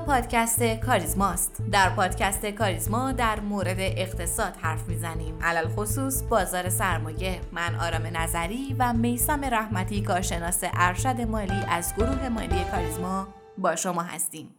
پادکست کاریزماست. در پادکست کاریزما در مورد اقتصاد حرف می‌زنیم. علل خصوص بازار سرمایه. من آرام نظری و میسم رحمتی کارشناس ارشد مالی از گروه مالی کاریزما با شما هستیم.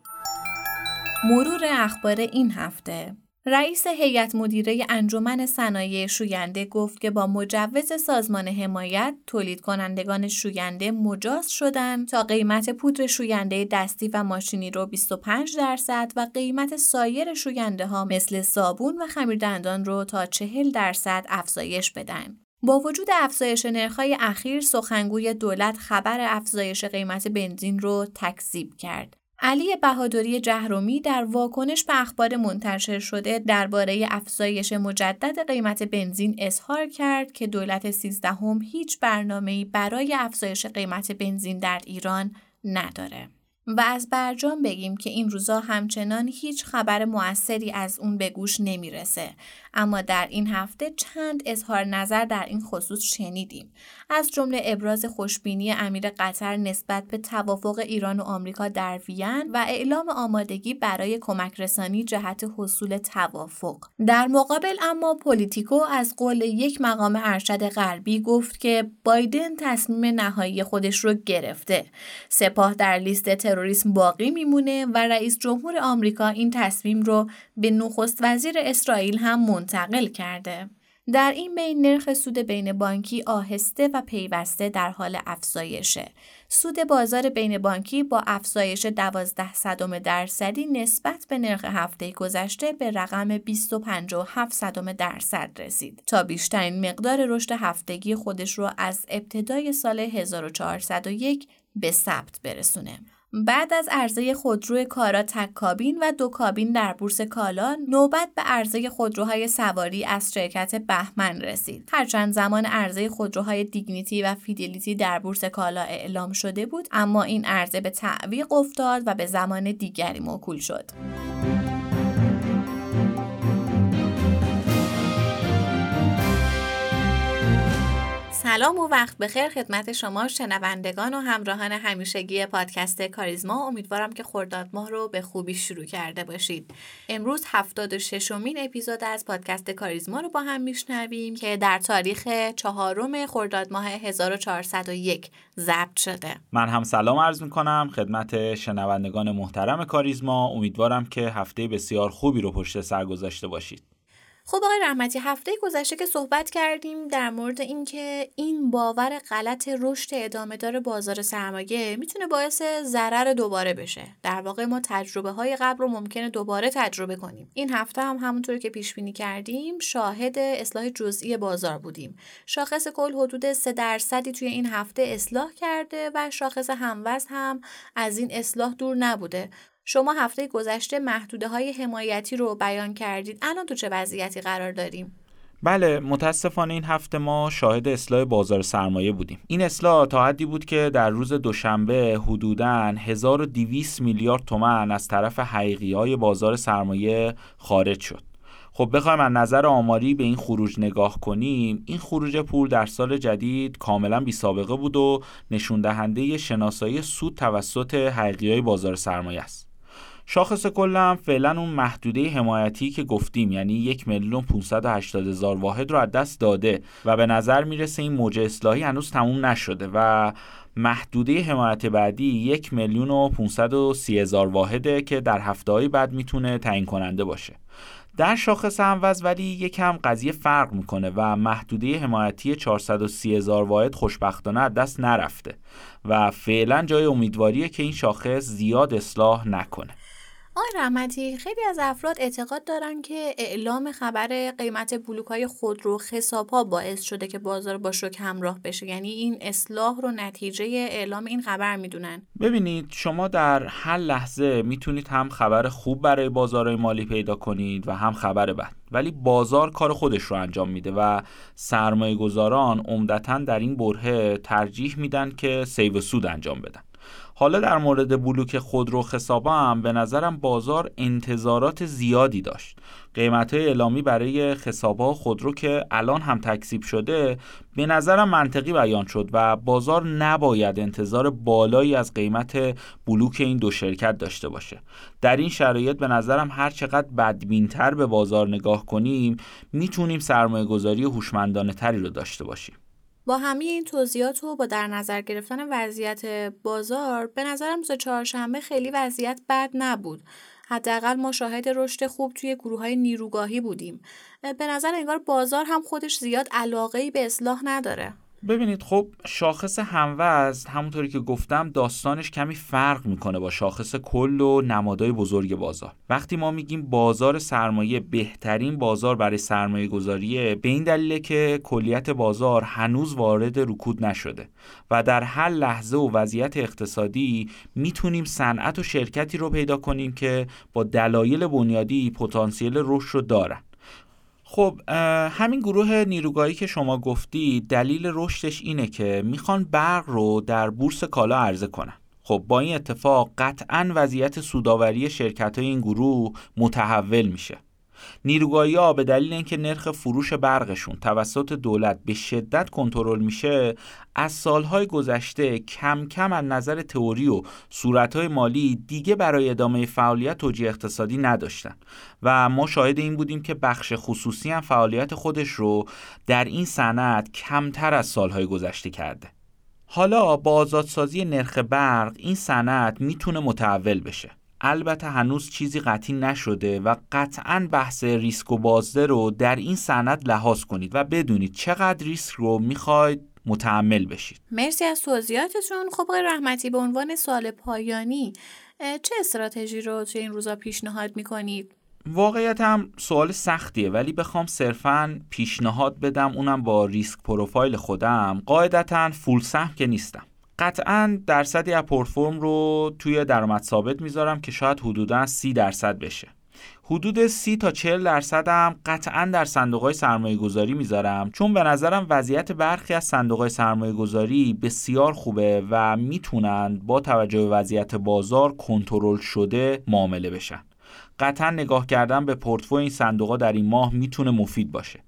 مرور اخبار این هفته رئیس هیئت مدیره انجمن صنایع شوینده گفت که با مجوز سازمان حمایت تولید کنندگان شوینده مجاز شدند تا قیمت پودر شوینده دستی و ماشینی رو 25 درصد و قیمت سایر شوینده ها مثل صابون و خمیردندان رو تا 40 درصد افزایش بدن. با وجود افزایش نرخ‌های اخیر سخنگوی دولت خبر افزایش قیمت بنزین رو تکذیب کرد. علی بهادری جهرومی در واکنش به اخبار منتشر شده درباره افزایش مجدد قیمت بنزین اظهار کرد که دولت سیزدهم هیچ برنامه‌ای برای افزایش قیمت بنزین در ایران نداره. و از برجام بگیم که این روزا همچنان هیچ خبر موثری از اون به گوش نمی‌رسه اما در این هفته چند اظهار نظر در این خصوص شنیدیم. از جمله ابراز خوشبینی امیر قطر نسبت به توافق ایران و آمریکا در وین و اعلام آمادگی برای کمک رسانی جهت حصول توافق. در مقابل اما Politico از قول یک مقام ارشد غربی گفت که بایدن تصمیم نهایی خودش رو گرفته. سپاه در لیست تروریسم باقی میمونه و رئیس جمهور آمریکا این تصمیم رو به نخست وزیر اسرائیل هم منتقل کرده. در این بین نرخ سود بین بانکی آهسته و پیوسته در حال افزایشه. سود بازار بین بانکی با افزایش 12 صدم درصدی نسبت به نرخ هفته گذشته به رقم 257 صدم درصد رسید تا بیشترین مقدار رشد هفتگی خودش رو از ابتدای سال 1401 به ثبت برسونه. بعد از عرضه خودرو کارا تک کابین و دو کابین در بورس کالا نوبت به عرضه خودروهای سواری از شرکت بهمن رسید. هرچند زمان عرضه خودروهای دیگنیتی و فیدلیتی در بورس کالا اعلام شده بود اما این عرضه به تعویق افتاد و به زمان دیگری موکول شد. سلام و وقت بخیر خدمت شما شنوندگان و همراهان همیشگی پادکست کاریزما. امیدوارم که خرداد ماه رو به خوبی شروع کرده باشید. امروز 76 امین اپیزود از پادکست کاریزما رو با هم میشنویم که در تاریخ چهارم خرداد ماه 1401 ضبط شده. من هم سلام عرض می‌کنم. خدمت شنوندگان محترم کاریزما. امیدوارم که هفته بسیار خوبی رو پشت سر گذاشته باشید. خب آقای رحمتی هفته گذشته که صحبت کردیم در مورد اینکه این باور غلط رشد ادامه دار بازار سرمایه می‌تونه باعث ضرر دوباره بشه. در واقع ما تجربه های قبل رو ممکنه دوباره تجربه کنیم. این هفته هم همونطور که پیش بینی کردیم شاهد اصلاح جزئی بازار بودیم. شاخص کل حدود 3 درصدی توی این هفته اصلاح کرده و شاخص هموز هم از این اصلاح دور نبوده. شما هفته گذشته محدوده های حمایتی رو بیان کردید. الان تو چه وضعیتی قرار داریم؟ بله متاسفانه این هفته ما شاهد اصلاح بازار سرمایه بودیم. این اصلاح تا حدی بود که در روز دوشنبه حدوداً 1200 میلیارد تومن از طرف حقیقی های بازار سرمایه خارج شد. خب بخوایم از نظر آماری به این خروج نگاه کنیم. این خروج پول در سال جدید کاملا بی سابقه بود و نشون دهنده شناسایی سود توسط حقیقی بازار سرمایه است. شاخص کلم فعلا اون محدوده حمایتی که گفتیم یعنی یک میلیون 580 هزار واحد رو از دست داده و به نظر می‌رسه این موج اصلاحی هنوز تموم نشده و محدوده حمایت بعدی یک میلیون و 530 هزار واحده که در هفته بعد می‌تونه تعیین کننده باشه. در شاخص هموز ولی یکم قضیه فرق می‌کنه و محدوده حمایتی 430 هزار واحد خوشبختانه از دست نرفته و فعلا جای امیدواریه که این شاخص زیاد اصلاح نکنه. آقای رحمتی خیلی از افراد اعتقاد دارن که اعلام خبر قیمت بلوک های خودرو خساب ها باعث شده که بازار با شوک همراه بشه. یعنی این اصلاح رو نتیجه اعلام این خبر می‌دونن. ببینید شما در هر لحظه می‌تونید هم خبر خوب برای بازارهای مالی پیدا کنید و هم خبر بد. ولی بازار کار خودش رو انجام میده و سرمایه گذاران عمدتا در این برهه ترجیح میدن که سیو سود انجام بدن. حالا در مورد بلوک خودرو خسابا هم به نظرم بازار انتظارات زیادی داشت. قیمت اعلامی برای خسابا خودرو که الان هم تکسیب شده به نظرم منطقی بیان شد و بازار نباید انتظار بالایی از قیمت بلوک این دو شرکت داشته باشه. در این شرایط به نظرم هر چقدر بدبینتر به بازار نگاه کنیم می‌تونیم سرمایه گذاری هوشمندانه تری رو داشته باشیم. با همه این توضیحات و با در نظر گرفتن وضعیت بازار به نظرم روز چهارشنبه خیلی وضعیت بد نبود. حداقل ما شاهد رشد خوب توی گروه های نیروگاهی بودیم. به نظر انگار بازار هم خودش زیاد علاقه به اصلاح نداره. ببینید خب شاخص هموزن همونطوری که گفتم داستانش کمی فرق می‌کنه با شاخص کل و نمادهای بزرگ بازار. وقتی ما میگیم بازار سرمایه بهترین بازار برای سرمایه گذاریه به این دلیله که کلیت بازار هنوز وارد رکود نشده و در هر لحظه و وضعیت اقتصادی می‌تونیم صنعت و شرکتی رو پیدا کنیم که با دلایل بنیادی پتانسیل رشد رو دارن. خب همین گروه نیروگاهی که شما گفتی دلیل رشدش اینه که می‌خوان برق رو در بورس کالا عرضه کنن. خب با این اتفاق قطعا وضعیت سوداوری شرکت های این گروه متحول میشه. نیروگاهی ها به دلیل اینکه نرخ فروش برقشون توسط دولت به شدت کنترل میشه از سالهای گذشته کم کم از نظر تئوری و صورتهای مالی دیگه برای ادامه فعالیت توجیه اقتصادی نداشتن و ما شاهد این بودیم که بخش خصوصی هم فعالیت خودش رو در این صنعت کمتر از سالهای گذشته کرده. حالا با آزادسازی نرخ برق این صنعت می‌تونه متحول بشه. البته هنوز چیزی قطعی نشده و قطعا بحث ریسک و بازده رو در این سند لحاظ کنید و بدونید چقدر ریسک رو می‌خواید متحمل بشید. مرسی از توضیحاتتون. خب رحمتی به عنوان سال پایانی چه استراتژی رو توی این روزا پیشنهاد می‌کنید؟ واقعیت هم سوال سختیه ولی بخوام صرفا پیشنهاد بدم اونم با ریسک پروفایل خودم. قاعدتا فول سهم که نیستم. قطعا درصدی از پورتفرم رو توی درآمد ثابت می‌ذارم که شاید حدودا 30 درصد بشه. حدود 30 تا 40 درصد هم قطعا در صندوق های سرمایه گذاری می‌ذارم چون به نظرم وضعیت برخی از صندوق های سرمایه گذاری بسیار خوبه و می‌تونن با توجه به وضعیت بازار کنترل شده معامله بشن. قطعا نگاه کردن به پورتفوی این صندوق در این ماه می‌تونه مفید باشه.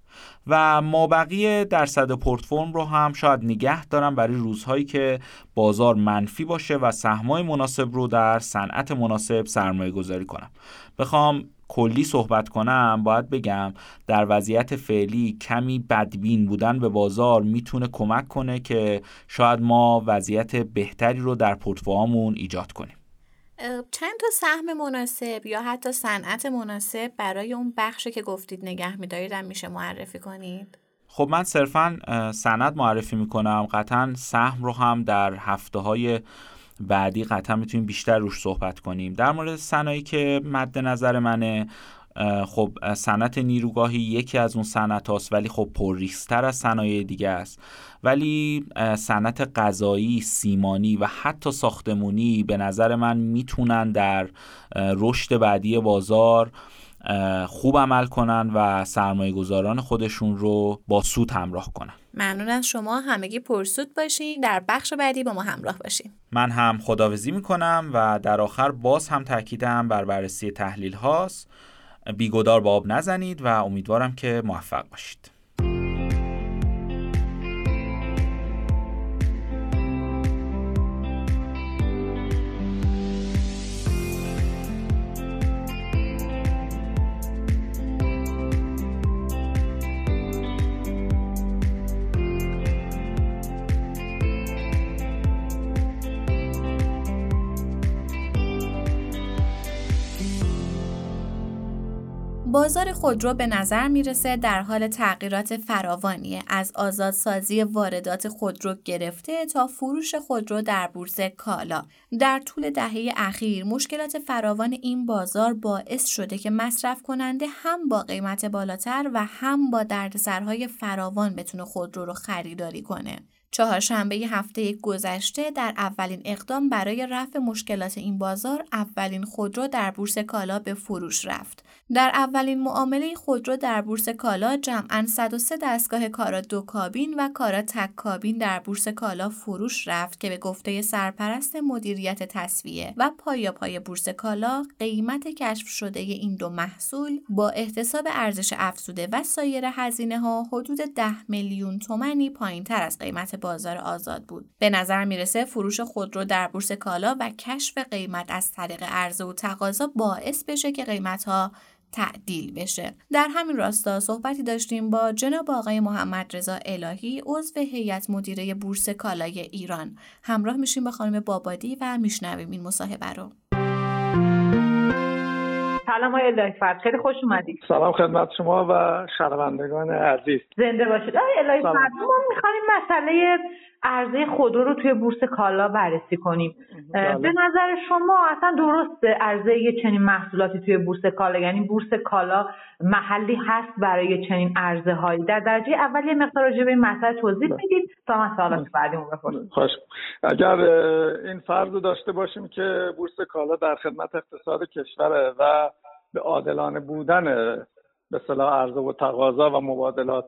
و مابقی درصد پورتفرم رو هم شاید نگه دارم برای روزهایی که بازار منفی باشه و سهمای مناسب رو در صنعت مناسب سرمایه گذاری کنم. بخوام کلی صحبت کنم باید بگم در وضعیت فعلی کمی بدبین بودن به بازار می‌تونه کمک کنه که شاید ما وضعیت بهتری رو در پورتفولیومون ایجاد کنیم. چند تا سهم مناسب یا حتی صنعت مناسب برای اون بخشی که گفتید نگه میدارید هم میشه معرفی کنید؟ خب من صرفا سند معرفی می‌کنم. قطعا سهم رو هم در هفته های بعدی قطعا می‌تونیم بیشتر روش صحبت کنیم. در مورد صنایعی که مد نظر منه خب صنعت نیروگاهی یکی از اون صنعت هاست ولی خب پرریستر از صنایع دیگه است. ولی صنعت غذایی سیمانی و حتی ساختمونی به نظر من می‌تونن در رشد بعدی بازار خوب عمل کنن و سرمایه گذاران خودشون رو با سود همراه کنن. ممنون از شما. همگی پرسود باشین. در بخش بعدی با ما همراه باشین. من هم خداوزی می‌کنم و در آخر باز هم تاکیدم بر بررسی تحلیل هاست. بیگدار با آب نزنید و امیدوارم که موفق باشید. خودرو به نظر می‌رسه در حال تغییرات فراوانیه. از آزادسازی واردات خودرو گرفته تا فروش خودرو در بورس کالا. در طول دهه اخیر مشکلات فراوان این بازار باعث شده که مصرف کننده هم با قیمت بالاتر و هم با دردسرهای فراوان بتونه خودرو رو خریداری کنه. چهارشنبه هفته گذشته در اولین اقدام برای رفع مشکلات این بازار اولین خودرو در بورس کالا به فروش رفت. در اولین معامله خودرو در بورس کالا جمعا 103 دستگاه کارا دو کابین و کارا تک کابین در بورس کالا فروش رفت که به گفته سرپرست مدیریت تصویه و پایا پای بورس کالا قیمت کشف شده این دو محصول با احتساب ارزش افزوده و سایر هزینه ها حدود 10 میلیون تومانی پایین تر از قیمت بازار آزاد بود. به نظر می‌رسه فروش خودرو در بورس کالا و کشف قیمت از طریق عرضه و تقاضا باعث بشه که قیمت ها تعدیل بشه. در همین راستا صحبتی داشتیم با جناب آقای محمد رضا الهی عضو هیئت مدیره بورس کالای ایران. همراه میشیم با خانم بابادی و میشنویم این مصاحبه رو. سلام های الهی فرد خیلی خوش اومدید سلام خدمت شما و شنوندگان عزیز. زنده باشید. آقای الهی فرد ما می‌خوایم مسئله عرضه خودرو رو توی بورس کالا بررسی کنیم. به نظر شما اصلا درست عرضه یه چنین محصولاتی توی بورس کالا یعنی بورس کالا محلی هست برای چنین عرضه هایی در درجه اول یه مقدار راجع به این مسئله توضیح بدید بله. تا من سوالات بله. بپرسیم خوش اگر این فرض رو داشته باشیم که بورس کالا در خدمت اقتصاد کشوره و به عادلانه بودن به صلاح عرضه و تقاضا و مبادلات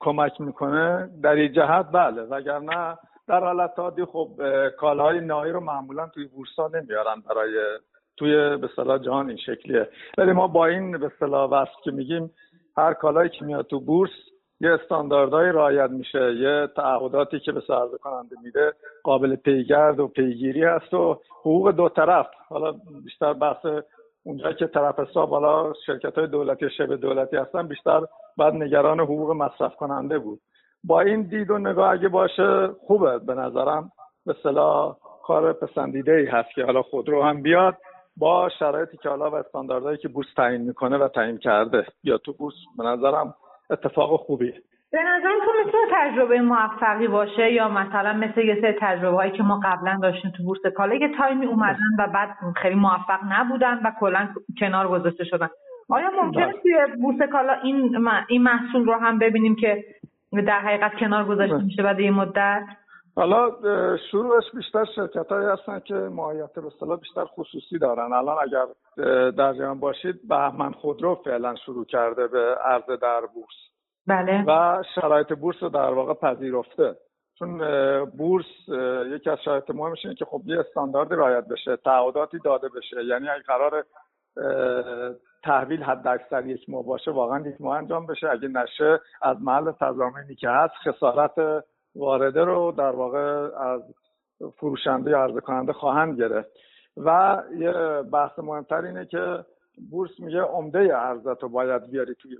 کمک می‌کنه در این جهت بله. وگرنه در حالت عادی خب کالاهای نهایی رو معمولا توی بورسا نمیارن برای توی به صلاح جهان این شکلیه. ولی ما با این به صلاح وصف که میگیم هر کالایی که میاد تو بورس یه استانداردهای رعایت میشه یه تعهداتی که به عرضه کننده میده قابل پیگرد و پیگیری هست و حقوق دو طرف. حالا بیشتر بحث اونجا که طرف حساب حالا شرکت های دولتی شبه دولتی هستن بیشتر بعد نگران حقوق مصرف کننده بود. با این دید و نگاه اگه باشه خوبه به نظرم. به صلاح کار پسندیده ای هست که حالا خودرو هم بیاد با شرایطی که حالا و استانداردهایی که بورس تعیین می‌کنه و تعیین کرده. یا تو بورس به نظرم اتفاق خوبیه. به تو می‌تونه تجربه موفقی باشه یا مثلا مثل یه سری تجربه هایی که ما قبلا داشتیم تو بورس کالا یه تایمی اومدن و بعد خیلی موفق نبودن و کلا کنار گذاشته شدن آیا ممکنه. توی بورس کالا این این محصول رو هم ببینیم که در حقیقت کنار گذاشته. میشه بعد یه مدت حالا شروعش بیشتر شرکت هایی هستن که ماهیت به بیشتر خصوصی دارن الان اگر در جریان باشید بهمن خودرو فعلا شروع کرده به عرضه در بورس بله. و شرایط بورس رو در واقع پذیرفته. چون بورس یکی از شرایط مهمش اینه که خب یه استاندارد رعایت بشه تعهداتی داده بشه. یعنی اگه قرار تحویل حد اکثر یک ماه باشه واقعا یک ماه انجام بشه. اگه نشه از محل تضامینی که هست خسارت وارده رو در واقع از فروشنده یا عرضه کننده خواهند گرفت. و یه بحث مهمتر اینه که بورس میگه عمده ارزت رو باید بیاری توی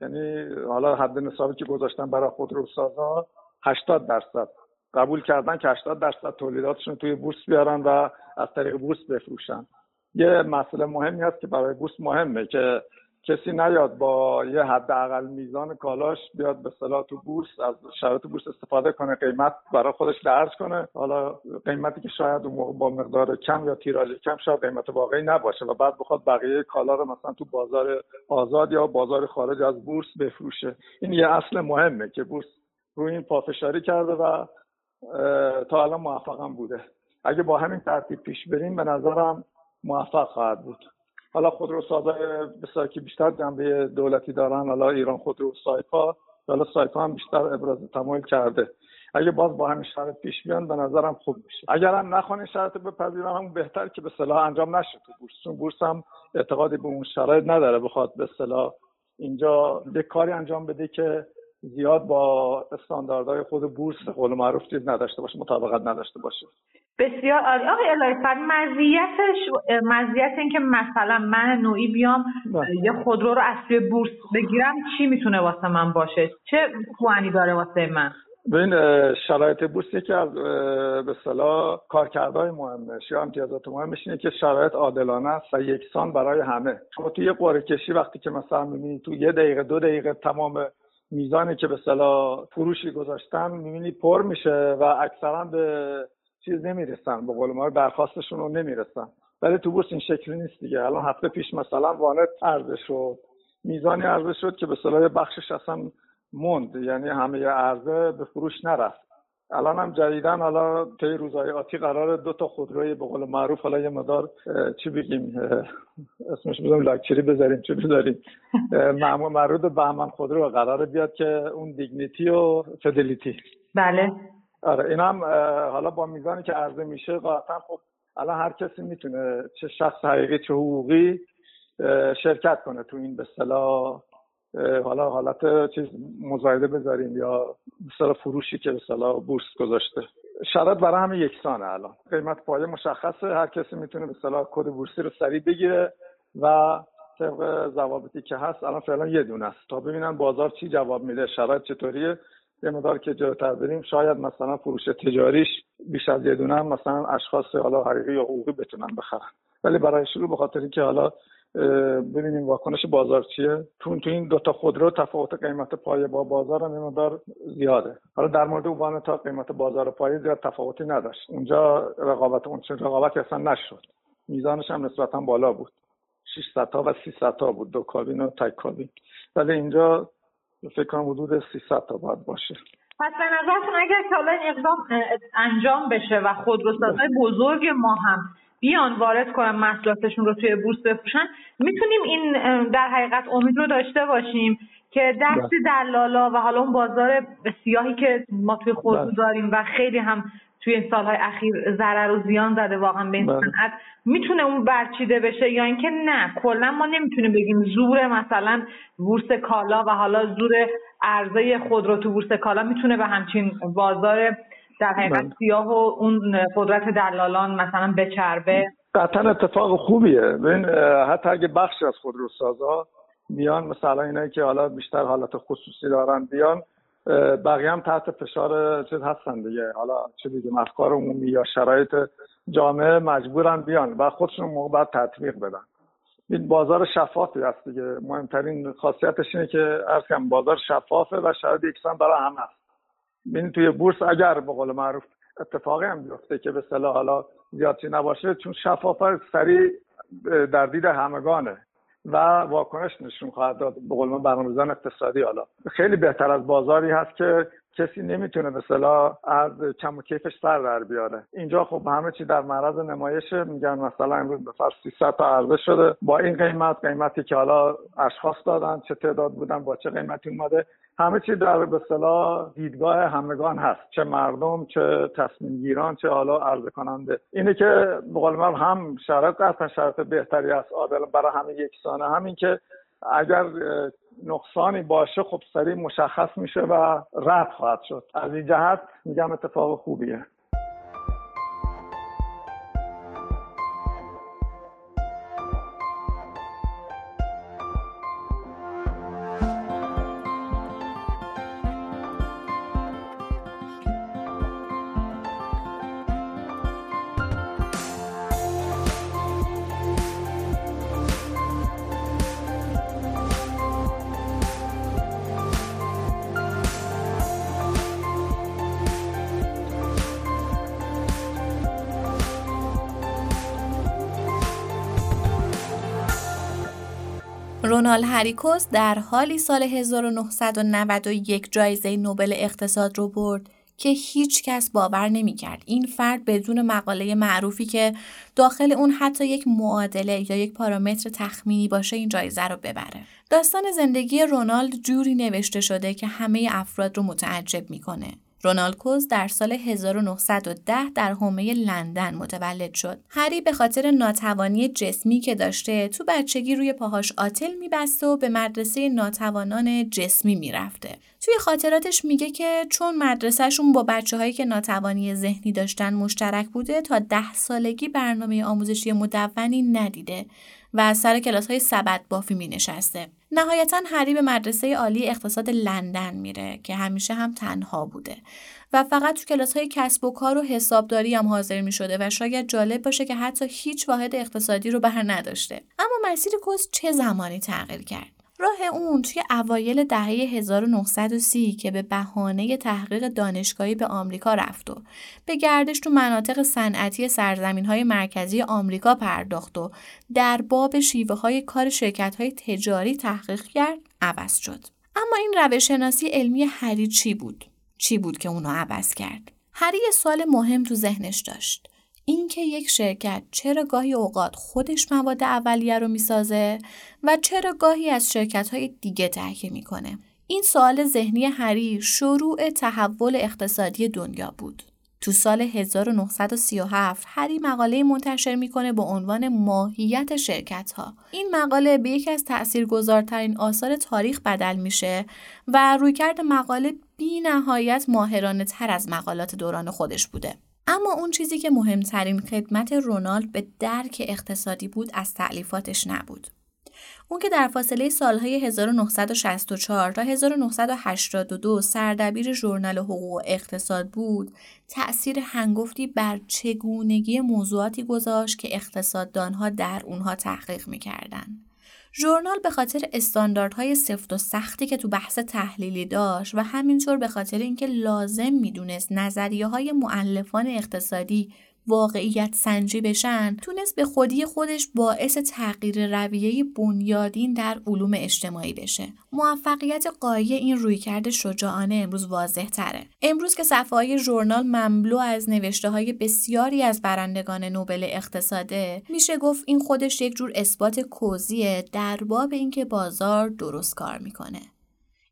یعنی حالا حد نصابی که گذاشتن برای خودروسازا 80 درصد. قبول کردن که 80 درصد تولیداتشون توی بورس بیارن و از طریق بورس بفروشن. یه مسئله مهمی هست که برای بورس مهمه که کسی نیاد با یه حداقل میزان کالاش بیاد به صلاح تو بورس از شرایط بورس استفاده کنه قیمت برای خودش درج کنه. حالا قیمتی که شاید اون با مقدار کم یا تیراژ کم شاید قیمت واقعی نباشه و بعد بخواد بقیه کالا رو مثلا تو بازار آزاد یا بازار خارج از بورس بفروشه. این یه اصل مهمه که بورس روی این پافشاری کرده و تا الان موفقم بوده. اگه با همین ترتیب پیش بریم به نظرم موفق خواهد بود. حالا خودروسازای بسیار که بیشتر جنبه دولتی دارن حالا ایران خودرو سایپا. حالا سایپا هم بیشتر ابراز تمایل کرده. اگه باز با همین شرط پیش بیان به نظرم خوب میشه. اگر هم نخوان شرط بپذیرن هم بهتر که به صلاح انجام نشه. تو بورس. چون بورس هم اعتقادی به اون شرایط نداره. بخواد به صلاح اینجا یک کاری انجام بده که زیاد با استانداردهای خود بورس قول معروف چیز نداشته باشه مطابقت نداشته باشه. بسیار عالی. آقای الهی مزیتش مزیت اینکه مثلا من نوعی بیام بله. یه خودرو رو از توی بورس بگیرم چی می‌تونه واسه من باشه؟ چه خوانی داره واسه من؟ ببین شرایط بورس یکی از به صلاح کارکردهای مهمش یا امتیازات مهمش اینه که شرایط عادلانه است و یکسان برای همه. شما توی یه قرعه کشی وقتی که مثلا می‌بینید تو یه دقیقه دو دقیقه تمام میزانی که به صلاح فروشی گذاشتن می‌بینید پر میشه و اکثرا به چیز نمی‌رسن به قول ما درخواستشون رو نمی‌رسن. ولی تو بورس این شکلی نیست دیگه. الان هفته پیش مثلا وانت عرضه شد. میزانی عرضه شد که به صلاح بخشش اصلا موند. یعنی همه عرضه به فروش نرفت. الان هم جدیدن حالا طی روزهای آتی قرار دو تا خودروی به قول معروف حالا یه مدار چی بگیم اسمش بزنیم لاکچری بذاریم چی بذاریم. مربوط به بهمن خودرو قرار بیاد که اون دیگنیتی و فدلیتی بله. آره این هم حالا با میزانی که عرضه میشه قاعدتا خب الان هر کسی می‌تونه چه شخص حقیقی چه حقوقی شرکت کنه تو این به صلاح. حالا حالت چیز مزایده بذاریم یا مثلا فروشی که صلاح بورس گذاشته. شرط برای همه یکسانه الان. قیمت پایه مشخصه. هر کسی می‌تونه صلاح کد بورسی رو سریع بگیره و طبق ضوابطی که هست الان فعلا یه دونه است. تا ببینن بازار چی جواب میده شرایط چطوریه. یه مدار که جلوتر بریم شاید مثلا فروش تجاریش بیش از یه دونه هم مثلا اشخاص حالا حقیقی یا حقوقی بتونن بخرن. ولی برای شروع به خاطر اینکه حالا ببینیم واکنش بازار چیه. چون تو این دوتا خودرو تفاوت قیمت پایه با بازار هم مقدار زیاده. حالا در مورد اوبان تا قیمت بازار پایه زیاد تفاوتی نداشت. اونجا رقابت اون چه رقابت اصلا نشد. میزانش هم نسبتا بالا بود. 600 تا و 300 تا بود. دو کابین و تک کابین. ولی اینجا فکر کنم حدود 300 تا باید باشه. پس به نظرتون اگر که حالا اقدام انجام بشه و خودروسازهای بزرگ ما هم بیان وارد کنن محصولاتشون رو توی بورس بفروشن می‌تونیم این در حقیقت امید رو داشته باشیم که دست بله. دلالا و حالا اون بازار سیاهی که ما توی خودرو بله. داریم و خیلی هم توی این سالهای اخیر ضرر و زیان زده واقعا به این بله. صنعت می‌تونه اون برچیده بشه یا اینکه نه کلا ما نمی‌تونیم بگیم زور مثلا بورس کالا و حالا زور عرضه خودرو تو بورس کالا می‌تونه به همچین بازار در حقیقت. سیاه و اون قدرت دلالان مثلا بچربه قطعا اتفاق خوبیه. ببین حتی اگه بخشی از خودروسازا بیان مثلا اینایی که حالا بیشتر حالت خصوصی دارن بیان بقیه هم تحت فشار چیز هستن دیگه. حالا چه بگیم افکار عمومی یا شرایط جامعه مجبورن بیان و خودشون موقع باید تطبیق بدن. این بازار شفافی هست دیگه. مهمترین خاصیتش اینه که ارز بازار شفافه و شاید یکسان برای همه است. ببینید توی بورس اگر به قول معروف اتفاقی هم بیفته که به صلاح حالا زیادی نباشه چون شفافه سریع در دید همگانه و واکنش نشون خواهد داد به قول من برنامه‌ریزان اقتصادی. حالا خیلی بهتر از بازاری هست که کسی نمی‌تونه به صلاح از کم و کیفش سر در بیاره. اینجا خب همه چی در معرض نمایشه. میگن مثلا امروز به فرض 300 تا عرضه شده. با این قیمت قیمتی که حالا اشخاص دادن چه تعداد بودن با چه قیمتی اومده همه چی در به صلاح دیدگاه همگان هست. چه مردم چه تصمیم گیران چه حالا عرضه کننده اینه که به قول من هم شرط قطعا شرط بهتری است. عادل برای همه یکسانه. همین که اگر نقصانی باشه خب سریع مشخص میشه و رد خواهد شد. از این جهت میگم اتفاق خوبیه. رونال هریکوس در حالی سال 1991 جایزه نوبل اقتصاد رو برد که هیچ کس باور نمی کرد این فرد بدون مقاله معروفی که داخل اون حتی یک معادله یا یک پارامتر تخمینی باشه این جایزه رو ببره. داستان زندگی رونالد جوری نوشته شده که همه افراد رو متعجب می‌کنه. رونالد کوز در سال 1910 در حومه لندن متولد شد. هری به خاطر ناتوانی جسمی که داشته تو بچگی روی پاهاش آتل میبسته و به مدرسه ناتوانان جسمی می‌رفته. توی خاطراتش میگه که چون مدرسهشون با بچه هایی که ناتوانی ذهنی داشتن مشترک بوده تا ده سالگی برنامه آموزشی مدونی ندیده و سر کلاس های سبد بافی می نشسته. نهایتا هری به مدرسه عالی اقتصاد لندن میره که همیشه هم تنها بوده. و فقط تو کلاس های کسب و کار و حسابداری هم حاضر می شده و شاید جالب باشه که حتی هیچ واحد اقتصادی رو بر نداشته. اما مسیر کوز چه زمانی تغییر کرد؟ راه اون توی اوایل دهه 1930 که به بهانه تحقیق دانشگاهی به آمریکا رفت و به گردش تو مناطق صنعتی سرزمین های مرکزی آمریکا پرداخت و در باب شیوه های کار شرکت های تجاری تحقیق کرد عوض شد. اما این روش شناسی علمی هری چی بود؟ چی بود که اونو عوض کرد؟ هری یه سوال مهم تو ذهنش داشت. اینکه یک شرکت چرا گاهی اوقات خودش مواد اولیه رو می‌سازه و چرا گاهی از شرکت های دیگه تهیه می‌کنه این سوال ذهنی هری شروع تحول اقتصادی دنیا بود تو سال 1937 هری مقاله منتشر می‌کنه با عنوان ماهیت شرکت ها. این مقاله به یکی از تاثیرگذارترین آثار تاریخ بدل میشه و رویکرد مقاله بی نهایت ماهرانه تر از مقالات دوران خودش بوده. اما اون چیزی که مهمترین خدمت رونالد به درک اقتصادی بود از تعلیفاتش نبود. اون که در فاصله سالهای 1964 تا 1982 سردبیر ژورنال حقوق و اقتصاد بود، تأثیر هنگفتی بر چگونگی موضوعاتی گذاشت که اقتصاددانها در اونها تحقیق می‌کردند. ژورنال به خاطر استانداردهای سفت و سختی که تو بحث تحلیلی داشت و همینطور به خاطر اینکه لازم می‌دونست نظریه های معلفان اقتصادی واقعیت سنجی بشن تونست به خودی خودش باعث تغییر رویه بنیادین در علوم اجتماعی بشه. موفقیت قایی این رویکرد شجاعانه امروز واضح تره. امروز که صفحه های ژورنال مملو از نوشته های بسیاری از برندگان نوبل اقتصاده میشه گفت این خودش یک جور اثبات کوزیه در باب اینکه بازار درست کار می‌کنه.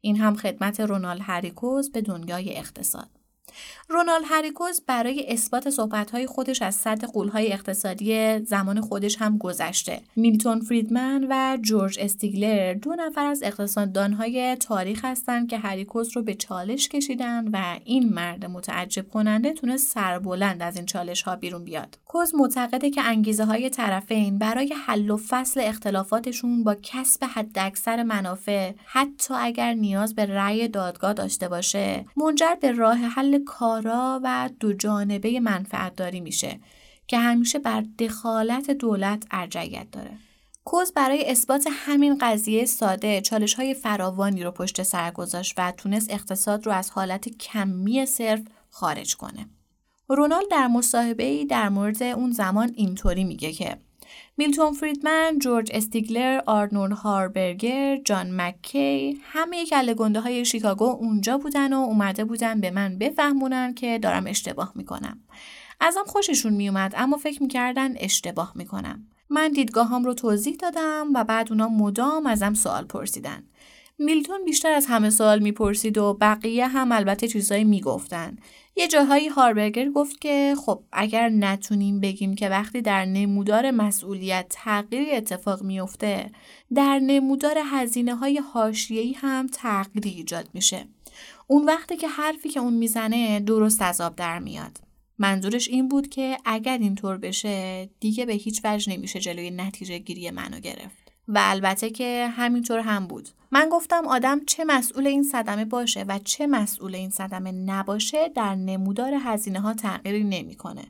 این هم خدمت رونال هریکوز به دنیای اقتصاد. رونالد هریکوز برای اثبات صحبتهای خودش از سطح قولهای اقتصادی زمان خودش هم گذشته. میلتون فریدمن و جورج استیگلر دو نفر از اقتصاددانهای تاریخ هستند که هریکوز رو به چالش کشیدن و این مرد متعجب کننده تونست سربلند از این چالش ها بیرون بیاد. کوز معتقده که انگیزه های طرفین برای حل و فصل اختلافاتشون با کسب حداکثر منافع حتی اگر نیاز به رأی دادگاه داشته باشه منجر به راه حل کارا و دو جانبه منفعت داری میشه که همیشه بر دخالت دولت ارجعیت داره. کوز برای اثبات همین قضیه ساده چالش های فراوانی رو پشت سر گذاشت و تونست اقتصاد رو از حالت کمی صرف خارج کنه. رونالد در مصاحبه ای در مورد اون زمان اینطوری میگه که میلتون فریدمن، جورج استیگلر، آرنولد هاربرگر، جان مکی همه کله گنده های شیکاگو اونجا بودن و اومده بودن به من بفهمونن که دارم اشتباه می‌کنم. ازم خوششون میومد اما فکر می‌کردن اشتباه می‌کنم. من دیدگاهام رو توضیح دادم و بعد اونا مدام ازم سوال پرسیدن. میلتون بیشتر از همه سوال می‌پرسید و بقیه هم البته چیزایی می‌گفتن. یه جاهایی هاربرگر گفت که خب اگر نتونیم بگیم که وقتی در نمودار مسئولیت تغییری اتفاق میفته در نمودار هزینه های هاشیهی هم تغییری ایجاد میشه. اون وقتی که حرفی که اون می‌زنه درست از آب در میاد. منظورش این بود که اگر اینطور بشه دیگه به هیچ وجه نمیشه جلوی نتیجه گیری منو گرفت. و البته که همینطور هم بود. من گفتم آدم چه مسئول این صدمه باشه و چه مسئول این صدمه نباشه در نمودار هزینه ها تغییری نمی‌کنه.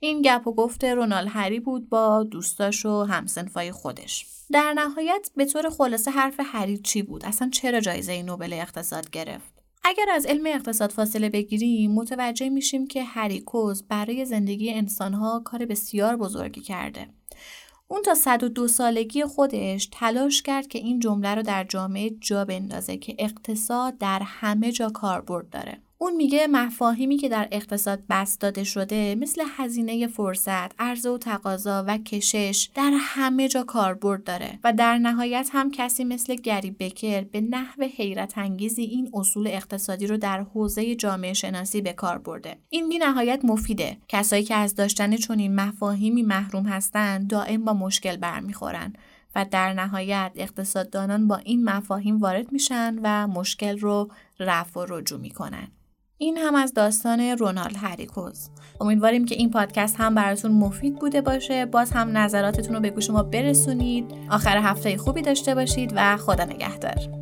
این گپ و گفته رونال هری بود با دوستاش و همسنفای خودش. در نهایت به طور خلاصه حرف هری چی بود؟ اصلا چرا جایزه نوبل اقتصاد گرفت؟ اگر از علم اقتصاد فاصله بگیریم متوجه میشیم که هری کوز برای زندگی انسانها کار بسیار بزرگی کرده. اون تا 102 سالگی خودش تلاش کرد که این جمله رو در جامعه جا بندازه که اقتصاد در همه جا کاربرد داره. اون میگه مفاهیمی که در اقتصاد بست داده شده مثل هزینه فرصت، عرضه و تقاضا و کشش در همه جا کاربرد داره و در نهایت هم کسی مثل گری بکر به نحو حیرت انگیزی این اصول اقتصادی رو در حوزه جامعه شناسی به کار برده. این بی نهایت مفیده. کسایی که از داشتن چنین مفاهیمی محروم هستند دائم با مشکل برمیخورن و در نهایت اقتصاددانان با این مفاهیم وارد میشن و مشکل رو رفع و رجوع می‌کنن. این هم از داستان رونالد هری کوز. امیدواریم که این پادکست هم براتون مفید بوده باشه. باز هم نظراتتون رو به گوش ما برسونید. آخر هفته خوبی داشته باشید و خدا نگهدار.